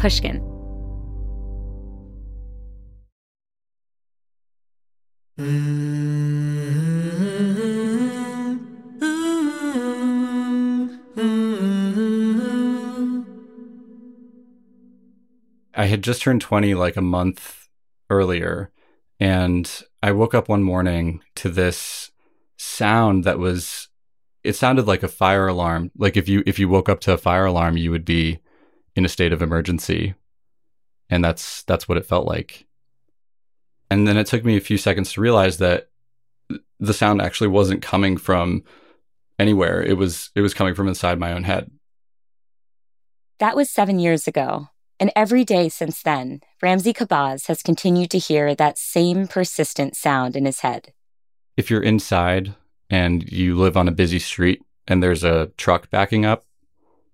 Pushkin. I had just turned 20 like a month earlier. And I woke up one morning to this sound that was, it sounded like a fire alarm. Like if you, if you woke up to a fire alarm, you would be in a state of emergency. And that's, that's what it felt like. And then it took me a few seconds to realize that the sound actually wasn't coming from anywhere. It was, it was coming from inside my own head. That was seven years ago. And every day since then, Ramsey Khabbaz has continued to hear that same persistent sound in his head. If you're inside and you live on a busy street and there's a truck backing up,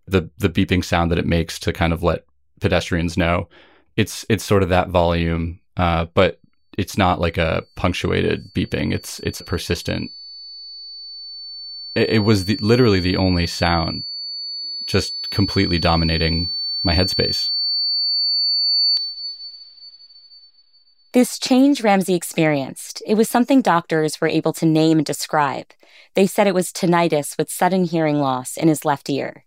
the the beeping sound that it makes to kind of let pedestrians know, it's it's sort of that volume, uh, but it's not like a punctuated beeping. It's it's persistent. It, it was the, literally the only sound, just completely dominating my headspace. This change Ramsey experienced, it was something doctors were able to name and describe. They said it was tinnitus with sudden hearing loss in his left ear.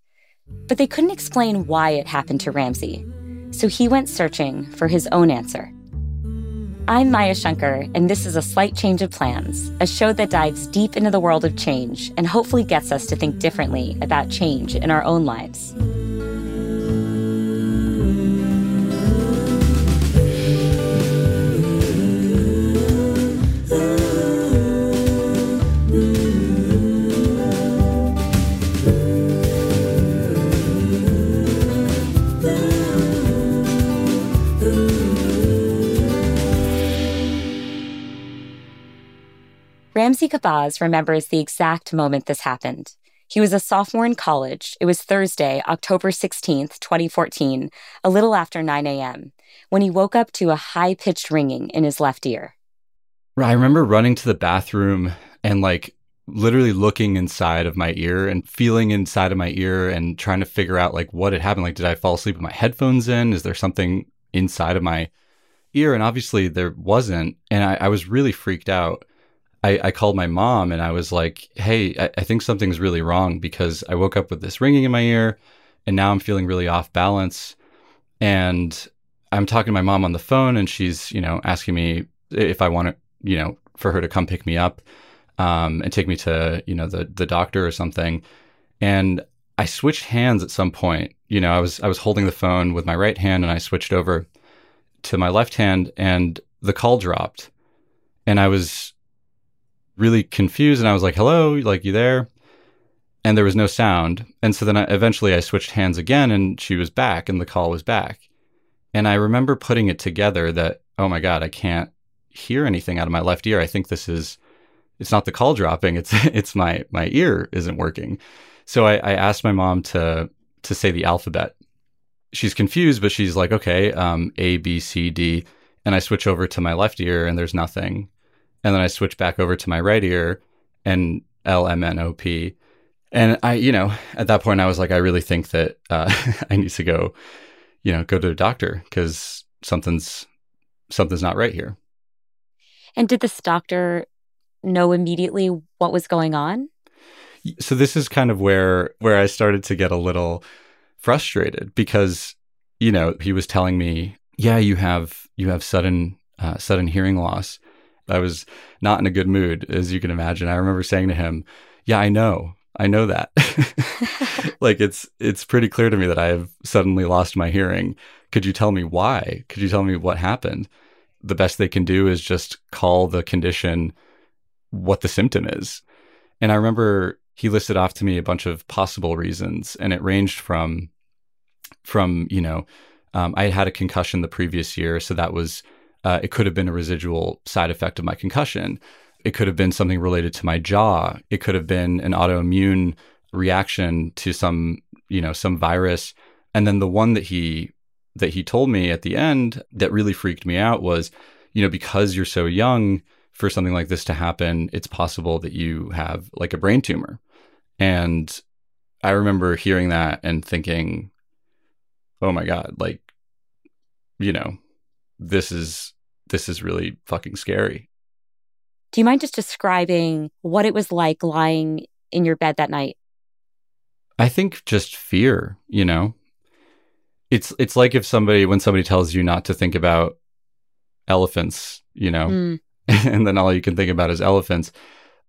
But they couldn't explain why it happened to Ramsey. So he went searching for his own answer. I'm Maya Shankar, and this is A Slight Change of Plans, a show that dives deep into the world of change and hopefully gets us to think differently about change in our own lives. Ramsey Khabbaz remembers the exact moment this happened. He was a sophomore in college. It was Thursday, October 16th, 2014, a little after 9 a.m., when he woke up to a high pitched ringing in his left ear. I remember running to the bathroom and like literally looking inside of my ear and feeling inside of my ear and trying to figure out like what had happened. Like, did I fall asleep with my headphones in? Is there something inside of my ear? And obviously there wasn't. And I, I was really freaked out. I, I, called my mom and I was like, hey, I, I, think something's really wrong because I woke up with this ringing in my ear and now I'm feeling really off balance. And I'm talking to my mom on the phone and she's, you know, asking me if I want to, you know, for her to come pick me up um, and take me to, you know, the the doctor or something. And I switched hands at some point. You know, I was I was holding the phone with my right hand and I switched over to my left hand and the call dropped. And I was really confused and I was like, hello, like you there? And there was no sound. And so then I, eventually I switched hands again and she was back and the call was back. And I remember putting it together that, oh my God, I can't hear anything out of my left ear. I think this is, it's not the call dropping. It's, it's my, my ear isn't working. So I, I asked my mom to, to say the alphabet. She's confused, but she's like, okay, um, A, B, C, D. And I switch over to my left ear and there's nothing and then I switch back over to my right ear and L M N O P. And I, you know, at that point, I was like, I really think that uh, I need to go, you know, go to a doctor because something's something's not right here. And did this doctor know immediately what was going on? So this is kind of where where I started to get a little frustrated because, you know, he was telling me, yeah, you have you have sudden uh, sudden hearing loss I was not in a good mood, as you can imagine. I remember saying to him, "Yeah, I know, I know that. like it's it's pretty clear to me that I have suddenly lost my hearing. Could you tell me why? Could you tell me what happened? The best they can do is just call the condition what the symptom is." And I remember he listed off to me a bunch of possible reasons, and it ranged from from you know um, I had had a concussion the previous year, so that was uh, it could have been a residual side effect of my concussion. It could have been something related to my jaw. It could have been an autoimmune reaction to some, you know, some virus. And then the one that he that he told me at the end that really freaked me out was, you know, because you're so young for something like this to happen, it's possible that you have like a brain tumor. And I remember hearing that and thinking, oh my God, like you know, this is this is really fucking scary. Do you mind just describing what it was like lying in your bed that night? I think just fear, you know. It's it's like if somebody when somebody tells you not to think about elephants, you know, mm. and then all you can think about is elephants,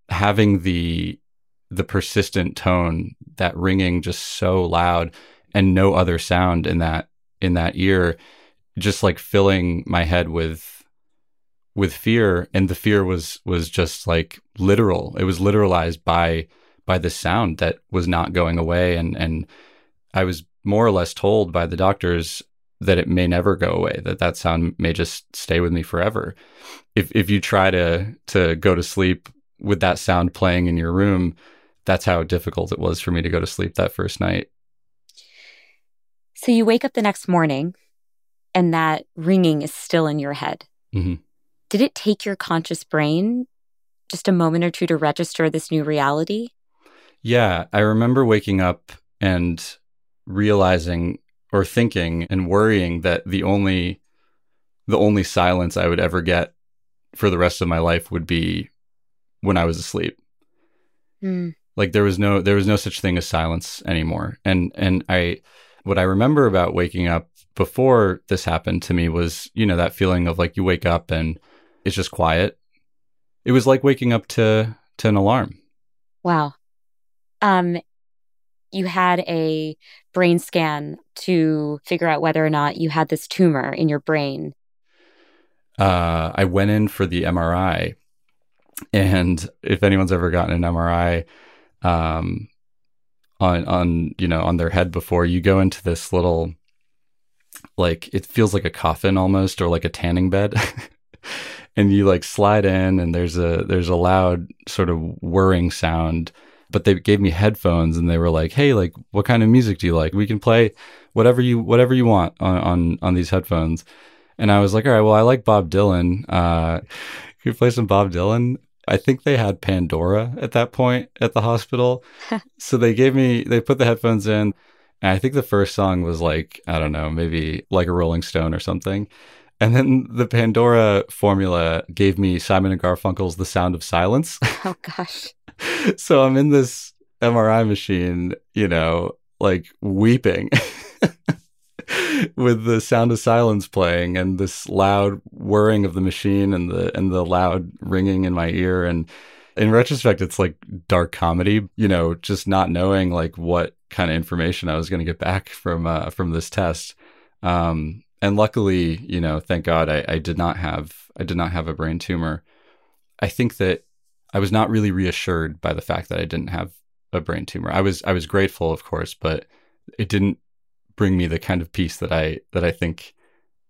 having the the persistent tone, that ringing just so loud and no other sound in that in that ear, just like filling my head with with fear and the fear was was just like literal. It was literalized by by the sound that was not going away and and I was more or less told by the doctors that it may never go away that that sound may just stay with me forever if if you try to to go to sleep with that sound playing in your room that's how difficult it was for me to go to sleep that first night so you wake up the next morning and that ringing is still in your head mm-hmm. did it take your conscious brain just a moment or two to register this new reality yeah i remember waking up and realizing or thinking and worrying that the only the only silence I would ever get for the rest of my life would be when I was asleep. Mm. Like there was no there was no such thing as silence anymore. And and I what I remember about waking up before this happened to me was, you know, that feeling of like you wake up and it's just quiet. It was like waking up to to an alarm. Wow. Um you had a brain scan to figure out whether or not you had this tumor in your brain? Uh, I went in for the MRI, and if anyone's ever gotten an MRI um, on on you know on their head before, you go into this little like it feels like a coffin almost, or like a tanning bed. and you like slide in and there's a there's a loud sort of whirring sound but they gave me headphones and they were like, "Hey, like, what kind of music do you like? We can play whatever you whatever you want on on, on these headphones." And I was like, "All right, well, I like Bob Dylan. Uh, can you play some Bob Dylan?" I think they had Pandora at that point at the hospital, so they gave me they put the headphones in. And I think the first song was like, I don't know, maybe like a Rolling Stone or something. And then the Pandora formula gave me Simon and Garfunkel's The Sound of Silence. Oh, gosh. so I'm in this MRI machine, you know, like weeping with the sound of silence playing and this loud whirring of the machine and the and the loud ringing in my ear and in retrospect it's like dark comedy, you know, just not knowing like what kind of information I was going to get back from uh, from this test. Um, and luckily, you know, thank God I, I did not have I did not have a brain tumor. I think that I was not really reassured by the fact that I didn't have a brain tumor. I was I was grateful, of course, but it didn't bring me the kind of peace that I that I think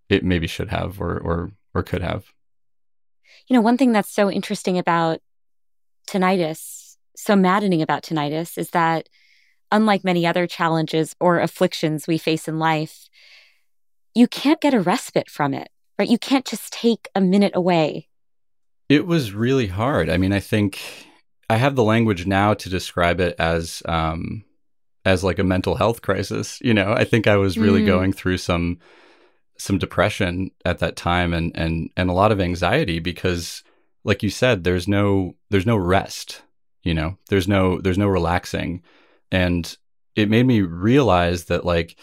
it maybe should have or or or could have. You know, one thing that's so interesting about tinnitus, so maddening about tinnitus is that unlike many other challenges or afflictions we face in life, you can't get a respite from it, right? You can't just take a minute away it was really hard. I mean, I think I have the language now to describe it as um, as like a mental health crisis. You know, I think I was really mm. going through some some depression at that time and and and a lot of anxiety because like you said there's no there's no rest you know there's no there's no relaxing and it made me realize that like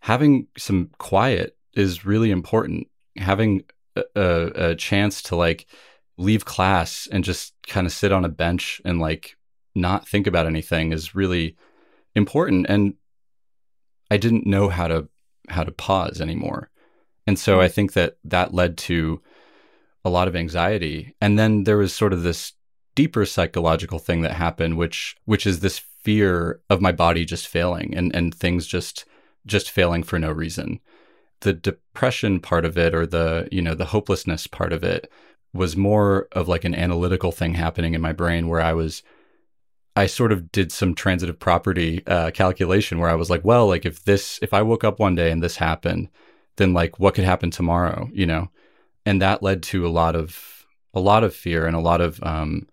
having some quiet is really important having a, a chance to like leave class and just kind of sit on a bench and like not think about anything is really important and I didn't know how to how to pause anymore. And so I mm-hmm. think that that led to a lot of anxiety. And then there was sort of this deeper psychological thing that happened which which is this fear of my body just failing and and things just just failing for no reason. The depression part of it or the, you know, the hopelessness part of it was more of like an analytical thing happening in my brain where I was I sort of did some transitive property uh, calculation where I was like, well, like if this, if I woke up one day and this happened, then like what could happen tomorrow, you know? And that led to a lot of, a lot of fear and a lot of, um,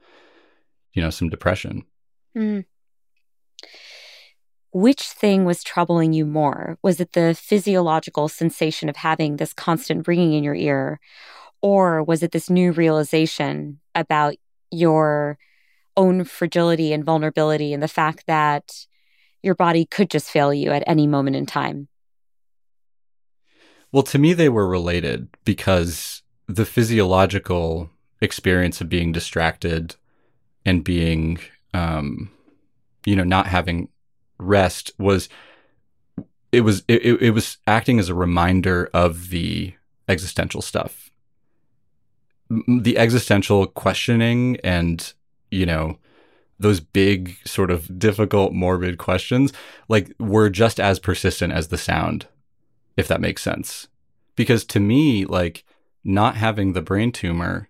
you know, some depression. Mm. Which thing was troubling you more? Was it the physiological sensation of having this constant ringing in your ear? Or was it this new realization about your own fragility and vulnerability and the fact that your body could just fail you at any moment in time? Well, to me, they were related because the physiological experience of being distracted and being, um, you know, not having rest was it was it, it was acting as a reminder of the existential stuff. The existential questioning and you know those big sort of difficult morbid questions like were just as persistent as the sound if that makes sense. Because to me like not having the brain tumor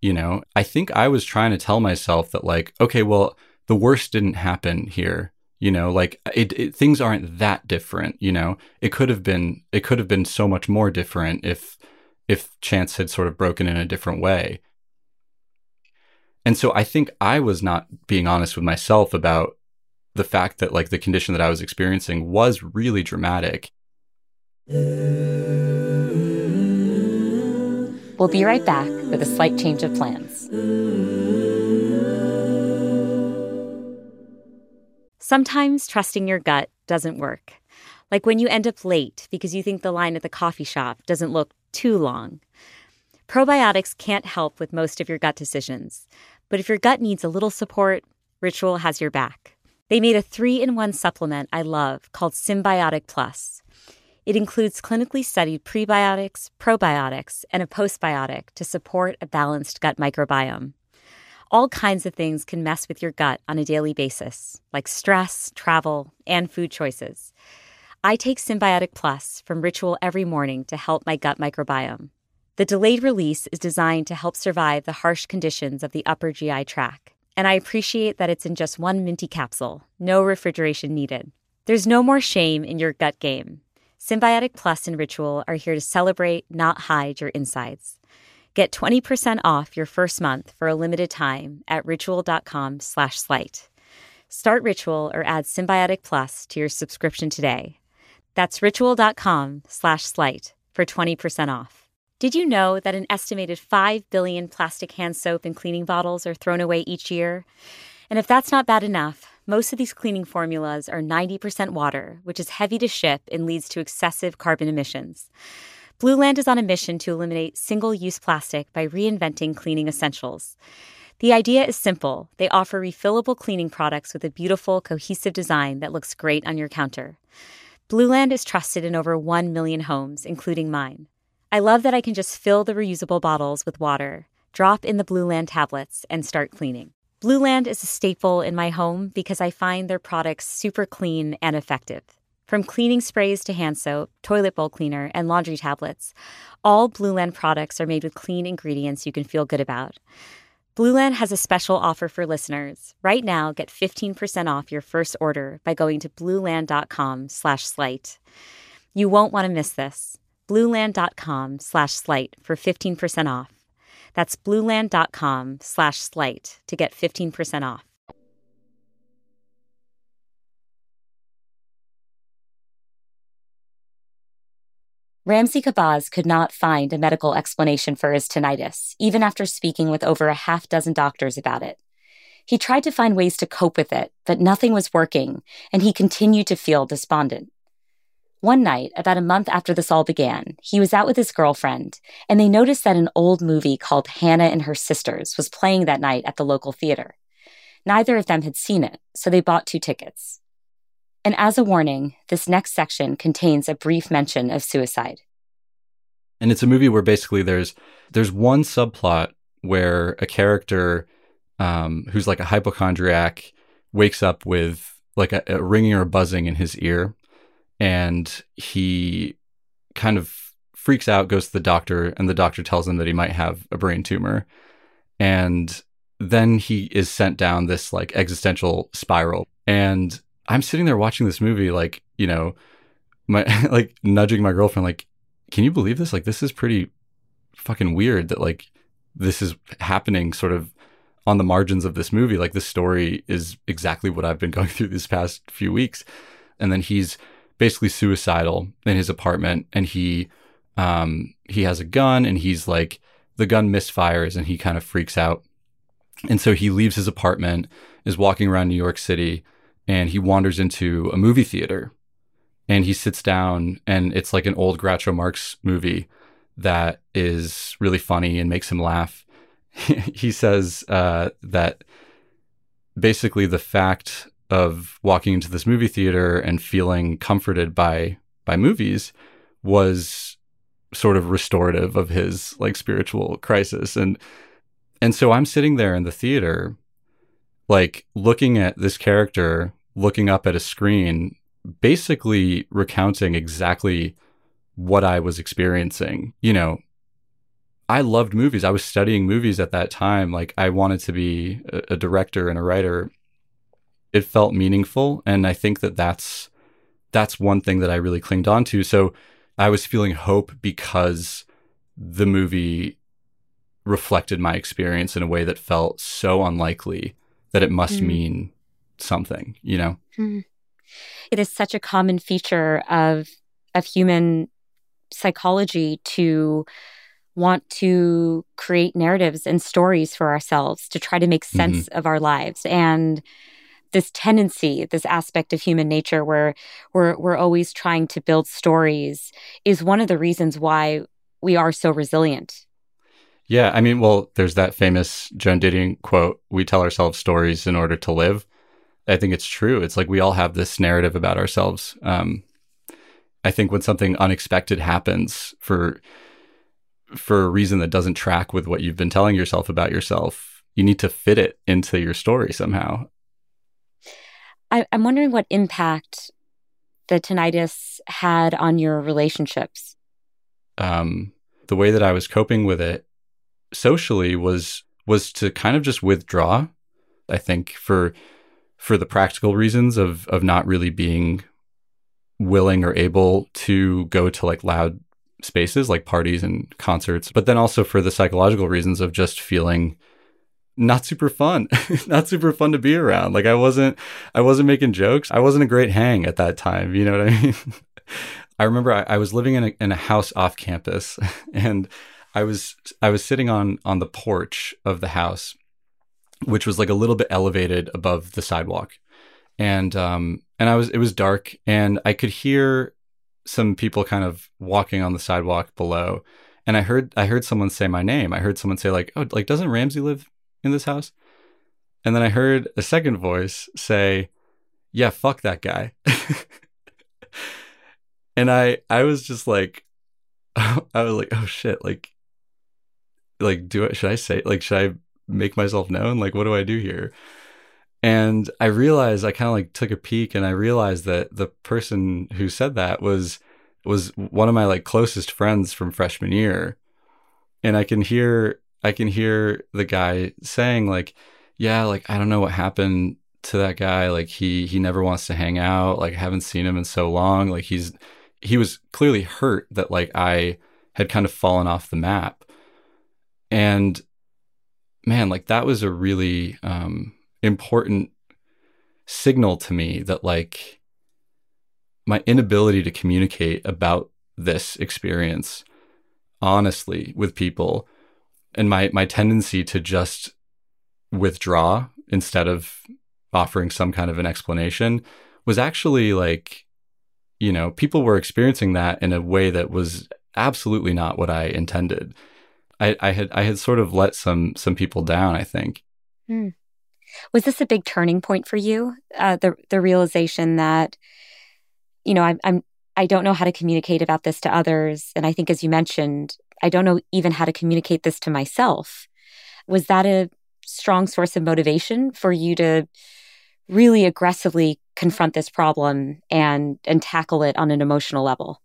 you know i think i was trying to tell myself that like okay well the worst didn't happen here you know like it, it, things aren't that different you know? It could have been it could have been so much more different if if chance had sort of broken in a different way. And so i think i was not being honest with myself about the fact that like the condition that i was experiencing was really dramatic. We'll be right back with a slight change of plans Sometimes trusting your gut doesn't work. Like when you end up late because you think the line at the coffee shop doesn't look too long. Probiotics can't help with most of your gut decisions, but if your gut needs a little support, Ritual has your back. They made a three in one supplement I love called Synbiotic Plus. It includes clinically studied prebiotics, probiotics, and a postbiotic to support a balanced gut microbiome. All kinds of things can mess with your gut on a daily basis, like stress, travel, and food choices. I take Synbiotic Plus from Ritual every morning to help my gut microbiome. The delayed release is designed to help survive the harsh conditions of the upper GI tract, and I appreciate that it's in just one minty capsule, no refrigeration needed. There's no more shame in your gut game. Synbiotic Plus and Ritual are here to celebrate, not hide your insides. Get 20% off your first month for a limited time at ritual.com slash slight. Start Ritual or add Synbiotic Plus to your subscription today. That's ritual.com slash slight for 20% off. Did you know that an estimated 5 billion plastic hand soap and cleaning bottles are thrown away each year? And if that's not bad enough, most of these cleaning formulas are 90% water, which is heavy to ship and leads to excessive carbon emissions. Blueland is on a mission to eliminate single use plastic by reinventing cleaning essentials. The idea is simple they offer refillable cleaning products with a beautiful, cohesive design that looks great on your counter. Blueland is trusted in over 1 million homes, including mine. I love that I can just fill the reusable bottles with water, drop in the Blueland tablets, and start cleaning. Blueland is a staple in my home because I find their products super clean and effective. From cleaning sprays to hand soap, toilet bowl cleaner, and laundry tablets, all Blueland products are made with clean ingredients you can feel good about. Blueland has a special offer for listeners. Right now, get 15% off your first order by going to blueland.com slash slight. You won't want to miss this. blueland.com slash slight for 15% off. That's blueland.com slash slight to get 15% off. Ramsey Khabbaz could not find a medical explanation for his tinnitus, even after speaking with over a half dozen doctors about it. He tried to find ways to cope with it, but nothing was working, and he continued to feel despondent. One night, about a month after this all began, he was out with his girlfriend, and they noticed that an old movie called Hannah and Her Sisters was playing that night at the local theater. Neither of them had seen it, so they bought two tickets. And as a warning, this next section contains a brief mention of suicide. And it's a movie where basically there's there's one subplot where a character um, who's like a hypochondriac wakes up with like a, a ringing or a buzzing in his ear, and he kind of freaks out, goes to the doctor, and the doctor tells him that he might have a brain tumor, and then he is sent down this like existential spiral. And I'm sitting there watching this movie, like, you know, my like nudging my girlfriend, like, can you believe this? Like, this is pretty fucking weird that like this is happening sort of on the margins of this movie. Like this story is exactly what I've been going through these past few weeks. And then he's basically suicidal in his apartment and he um he has a gun and he's like the gun misfires and he kind of freaks out. And so he leaves his apartment, is walking around New York City, and he wanders into a movie theater and he sits down and it's like an old Groucho Marx movie that is really funny and makes him laugh. he says uh, that basically the fact of walking into this movie theater and feeling comforted by by movies was sort of restorative of his like spiritual crisis and and so I'm sitting there in the theater like looking at this character looking up at a screen basically recounting exactly what I was experiencing. You know, I loved movies. I was studying movies at that time. Like I wanted to be a, a director and a writer. It felt meaningful, and I think that that's that's one thing that I really clinged on to. So I was feeling hope because the movie reflected my experience in a way that felt so unlikely that it must mm. mean something, you know? Mm. It is such a common feature of of human psychology to want to create narratives and stories for ourselves to try to make sense mm-hmm. of our lives and this tendency this aspect of human nature where we're we're always trying to build stories is one of the reasons why we are so resilient yeah i mean well there's that famous joan didion quote we tell ourselves stories in order to live I think it's true. It's like we all have this narrative about ourselves. Um, I think when something unexpected happens for for a reason that doesn't track with what you've been telling yourself about yourself, you need to fit it into your story somehow. I, I'm wondering what impact the tinnitus had on your relationships. Um, the way that I was coping with it socially was was to kind of just withdraw. I think for for the practical reasons of of not really being willing or able to go to like loud spaces like parties and concerts, but then also for the psychological reasons of just feeling not super fun, not super fun to be around. Like I wasn't, I wasn't making jokes. I wasn't a great hang at that time. You know what I mean? I remember I, I was living in a, in a house off campus and I was, I was sitting on, on the porch of the house which was like a little bit elevated above the sidewalk. And um and I was it was dark and I could hear some people kind of walking on the sidewalk below. And I heard I heard someone say my name. I heard someone say like, "Oh, like doesn't Ramsey live in this house?" And then I heard a second voice say, "Yeah, fuck that guy." and I I was just like I was like, "Oh shit, like like do it should I say like should I make myself known? Like, what do I do here? And I realized I kind of like took a peek and I realized that the person who said that was was one of my like closest friends from freshman year. And I can hear I can hear the guy saying like, yeah, like I don't know what happened to that guy. Like he he never wants to hang out. Like I haven't seen him in so long. Like he's he was clearly hurt that like I had kind of fallen off the map. And man, like that was a really um, important signal to me that like my inability to communicate about this experience honestly with people and my my tendency to just withdraw instead of offering some kind of an explanation was actually like you know people were experiencing that in a way that was absolutely not what I intended I, I had I had sort of let some some people down. I think. Hmm. Was this a big turning point for you? Uh, the the realization that, you know, I'm I'm I don't know how to communicate about this to others, and I think, as you mentioned, I don't know even how to communicate this to myself. Was that a strong source of motivation for you to really aggressively confront this problem and and tackle it on an emotional level?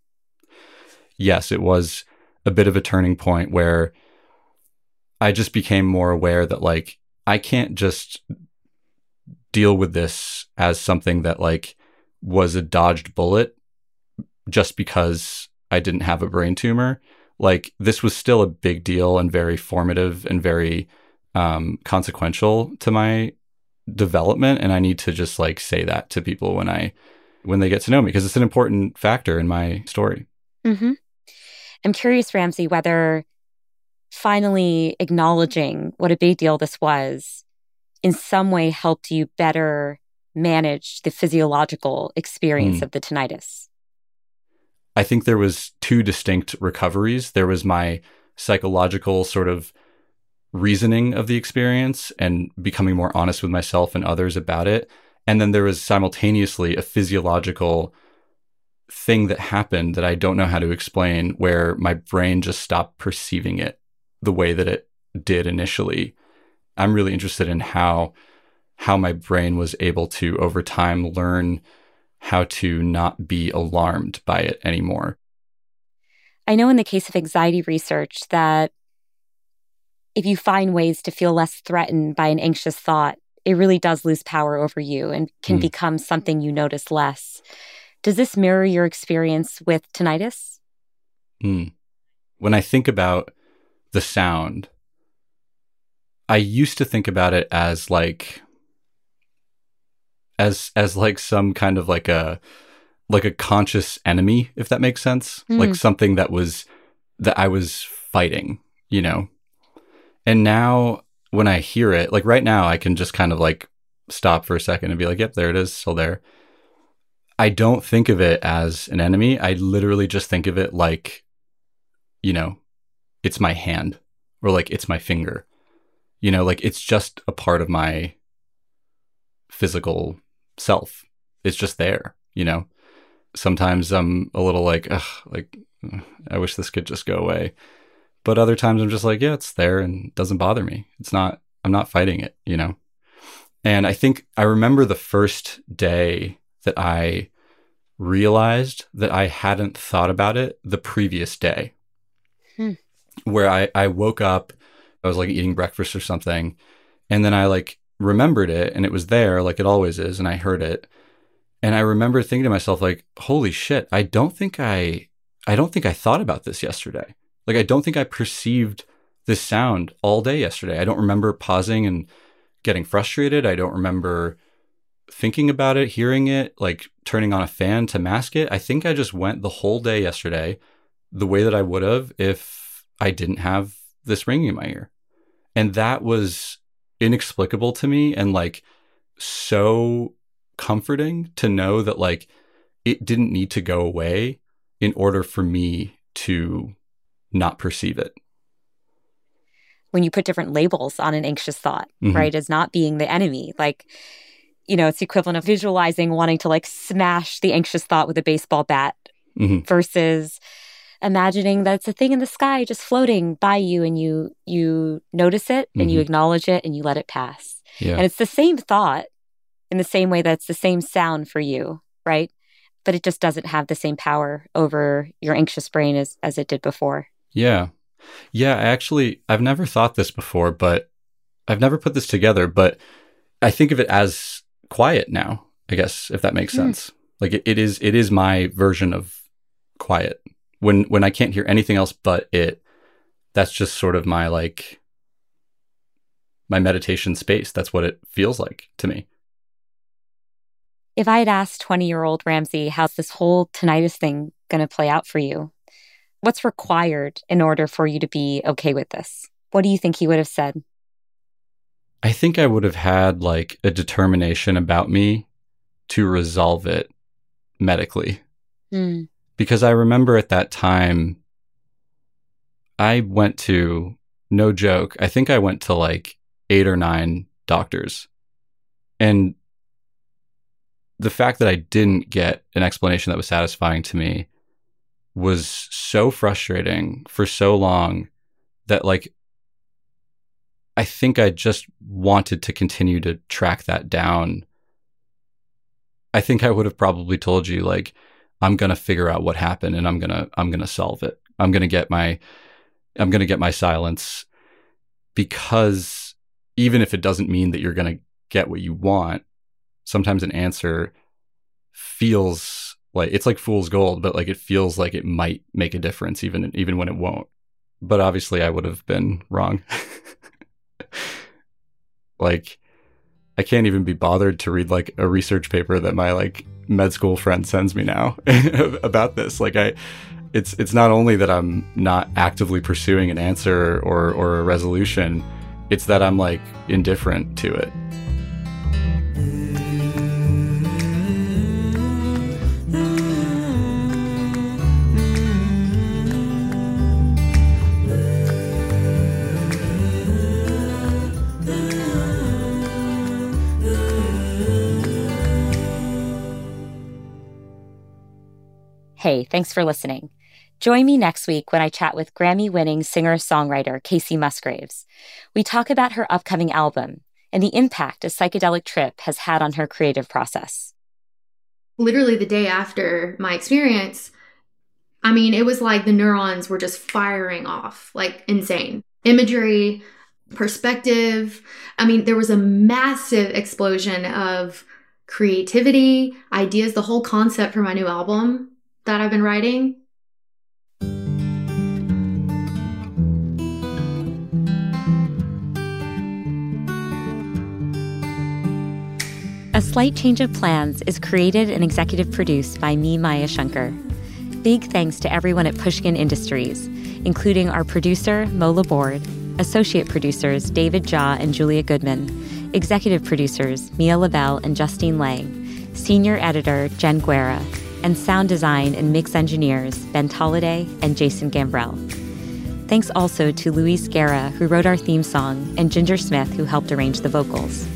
Yes, it was a bit of a turning point where I just became more aware that like I can't just deal with this as something that like was a dodged bullet just because I didn't have a brain tumor. Like this was still a big deal and very formative and very um, consequential to my development and i need to just like say that to people when i when they get to know me because it's an important factor in my story mm-hmm. i'm curious ramsey whether finally acknowledging what a big deal this was in some way helped you better manage the physiological experience mm. of the tinnitus i think there was two distinct recoveries there was my psychological sort of reasoning of the experience and becoming more honest with myself and others about it. And then there was simultaneously a physiological thing that happened that I don't know how to explain where my brain just stopped perceiving it the way that it did initially. I'm really interested in how how my brain was able to over time learn how to not be alarmed by it anymore. I know in the case of anxiety research that if you find ways to feel less threatened by an anxious thought, it really does lose power over you and can mm. become something you notice less. Does this mirror your experience with tinnitus? Mm. When I think about the sound, I used to think about it as like as as like some kind of like a like a conscious enemy if that makes sense mm. like something that was that I was fighting you know and now when I hear it, like right now, I can just kind of like stop for a second and be like, yep, there it is, still there. I don't think of it as an enemy. I literally just think of it like, you know, it's my hand or like it's my finger. You know, like it's just a part of my physical self. It's just there, you know. Sometimes I'm a little like, ugh, like I wish this could just go away. But other times I'm just like, yeah, it's there and it doesn't bother me. It's not, I'm not fighting it, you know? And I think I remember the first day that I realized that I hadn't thought about it the previous day. Where I, I woke up, I was like eating breakfast or something, and then I like remembered it and it was there like it always is, and I heard it. And I remember thinking to myself, like, holy shit, I don't think I I don't think I thought about this yesterday. Like I don't think I perceived this sound all day yesterday. I don't remember pausing and getting frustrated. I don't remember thinking about it, hearing it, like turning on a fan to mask it. I think I just went the whole day yesterday the way that I would have if I didn't have this ringing in my ear. And that was inexplicable to me and like so comforting to know that like it didn't need to go away in order for me to not perceive it. When you put different labels on an anxious thought, mm-hmm. right, as not being the enemy, like, you know, it's the equivalent of visualizing wanting to like smash the anxious thought with a baseball bat mm-hmm. versus imagining that it's a thing in the sky just floating by you and you you notice it and mm-hmm. you acknowledge it and you let it pass. Yeah. And it's the same thought in the same way that's the same sound for you, right? But it just doesn't have the same power over your anxious brain as as it did before. Yeah. Yeah, I actually I've never thought this before, but I've never put this together, but I think of it as quiet now, I guess, if that makes mm. sense. Like it, it is it is my version of quiet. When when I can't hear anything else but it, that's just sort of my like my meditation space. That's what it feels like to me. If I had asked 20 year old Ramsey, how's this whole tinnitus thing going to play out for you? What's required in order for you to be okay with this? What do you think he would have said? I think I would have had like a determination about me to resolve it medically. Mm. Because I remember at that time, I went to, no joke, I think I went to like eight or nine doctors. And the fact that I didn't get an explanation that was satisfying to me was so frustrating for so long that like I think I just wanted to continue to track that down. I think I would have probably told you like I'm going to figure out what happened and I'm going to I'm going to solve it. I'm going to get my I'm going to get my silence because even if it doesn't mean that you're going to get what you want, sometimes an answer feels like it's like fool's gold, but like it feels like it might make a difference even even when it won't. But obviously, I would have been wrong. Like I can't even be bothered to read like a research paper that my like med school friend sends me now about this. Like I it's it's not only that I'm not actively pursuing an answer or or a resolution, it's that I'm like indifferent to it. Hey, thanks for listening. Join me next week when I chat with Grammy winning singer songwriter Kacey Musgraves. We talk about her upcoming album and the impact a psychedelic trip has had on her creative process. Literally, the day after my experience, I mean, it was like the neurons were just firing off like insane. Imagery, perspective. I mean, there was a massive explosion of creativity, ideas, the whole concept for my new album that I've been writing. A Slight Change of Plans is created and executive produced by me, Maya Shankar. Big thanks to everyone at Pushkin Industries, including our producer, Mo Laborde, associate producers, David Jha and Julia Goodman, executive producers, Mia Lobel and Justine Lang, senior editor, Jen Guerra, and sound design and mix engineers Ben Tolliday and Jason Gambrell. Thanks also to Luis Guerra, who wrote our theme song, and Ginger Smith, who helped arrange the vocals.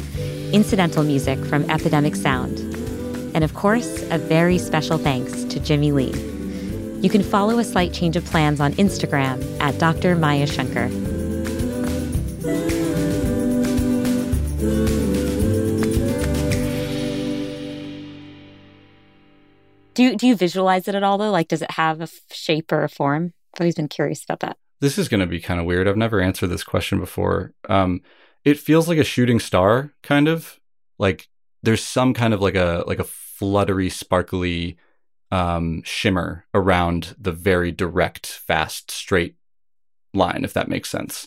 Incidental music from Epidemic Sound. And of course, a very special thanks to Jimmy Lee. You can follow A Slight Change of Plans on Instagram at Dr. Maya Shankar. Do you, do you visualize it at all though? Like, does it have a f- shape or a form? I've always been curious about that. This is going to be kind of weird. I've never answered this question before. Um, it feels like a shooting star, kind of like there's some kind of like a like a fluttery, sparkly um, shimmer around the very direct, fast, straight line. If that makes sense.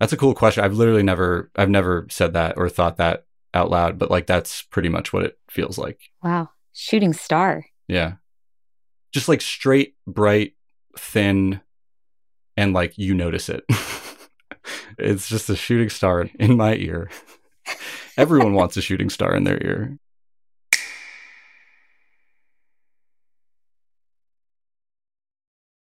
That's a cool question. I've literally never I've never said that or thought that out loud, but like that's pretty much what it feels like. Wow. Shooting star. Yeah. Just like straight, bright, thin, and like you notice it. it's just a shooting star in my ear. Everyone wants a shooting star in their ear.